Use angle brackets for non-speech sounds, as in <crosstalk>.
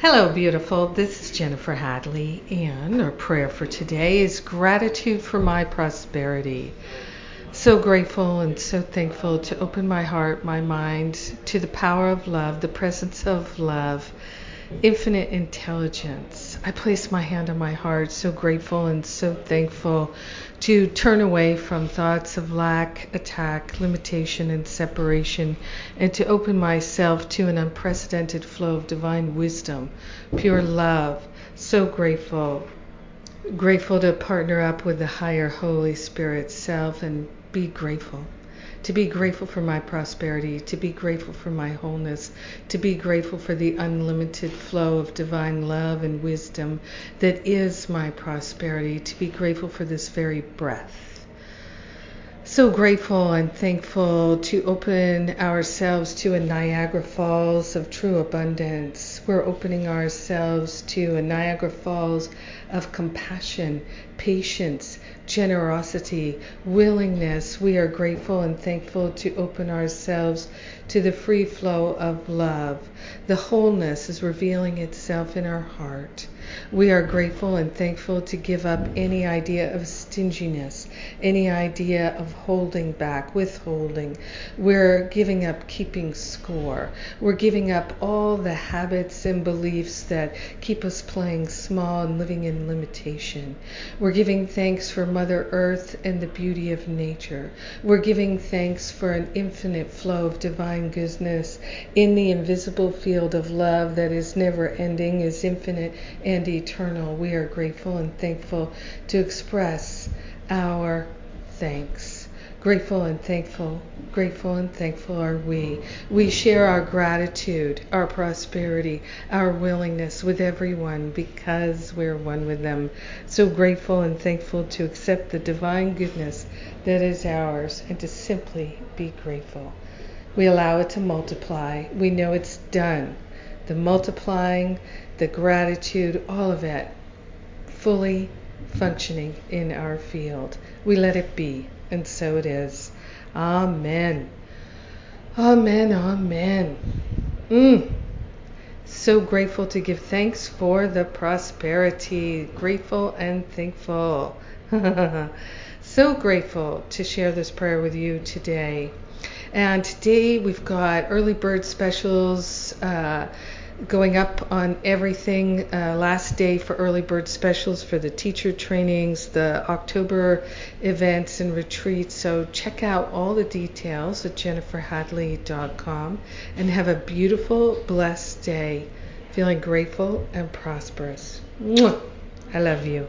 Hello, beautiful. This is Jennifer Hadley, and our prayer for today is gratitude for my prosperity. So grateful and so thankful to open my heart, my mind to the power of love, the presence of love, infinite intelligence. I place my hand on my heart, so grateful and so thankful to turn away from thoughts of lack, attack, limitation, and separation, and to open myself to an unprecedented flow of divine wisdom, pure love. So grateful. Grateful to partner up with the higher Holy Spirit self and be grateful to be grateful for my prosperity, to be grateful for my wholeness, to be grateful for the unlimited flow of divine love and wisdom that is my prosperity, to be grateful for this very breath. So grateful and thankful to open ourselves to a Niagara Falls of true abundance. We're opening ourselves to a Niagara Falls of compassion, patience, generosity, willingness. We are grateful and thankful to open ourselves to the free flow of love. The wholeness is revealing itself in our heart. We are grateful and thankful to give up any idea of stinginess, any idea of holding back, withholding. We're giving up keeping score. We're giving up all the habits and beliefs that keep us playing small and living in limitation. We're giving thanks for Mother Earth and the beauty of nature. We're giving thanks for an infinite flow of divine goodness in the invisible field of love that is never ending, is infinite and eternal. We are grateful and thankful to express our thanks. Grateful and thankful, grateful and thankful are we. We share our gratitude, our prosperity, our willingness with everyone because we're one with them. So grateful and thankful to accept the divine goodness that is ours and to simply be grateful. We allow it to multiply. We know it's done. The multiplying, the gratitude, all of that fully functioning in our field. We let it be and so it is. Amen. Amen. Amen. Mm. So grateful to give thanks for the prosperity. Grateful and thankful. <laughs> so grateful to share this prayer with you today. And today we've got early bird specials. Uh, going up on everything. Uh, last day for early bird specials for the teacher trainings, the October events and retreats. So check out all the details at jenniferhadley.com and have a beautiful, blessed day. Feeling grateful and prosperous. Mwah! I love you.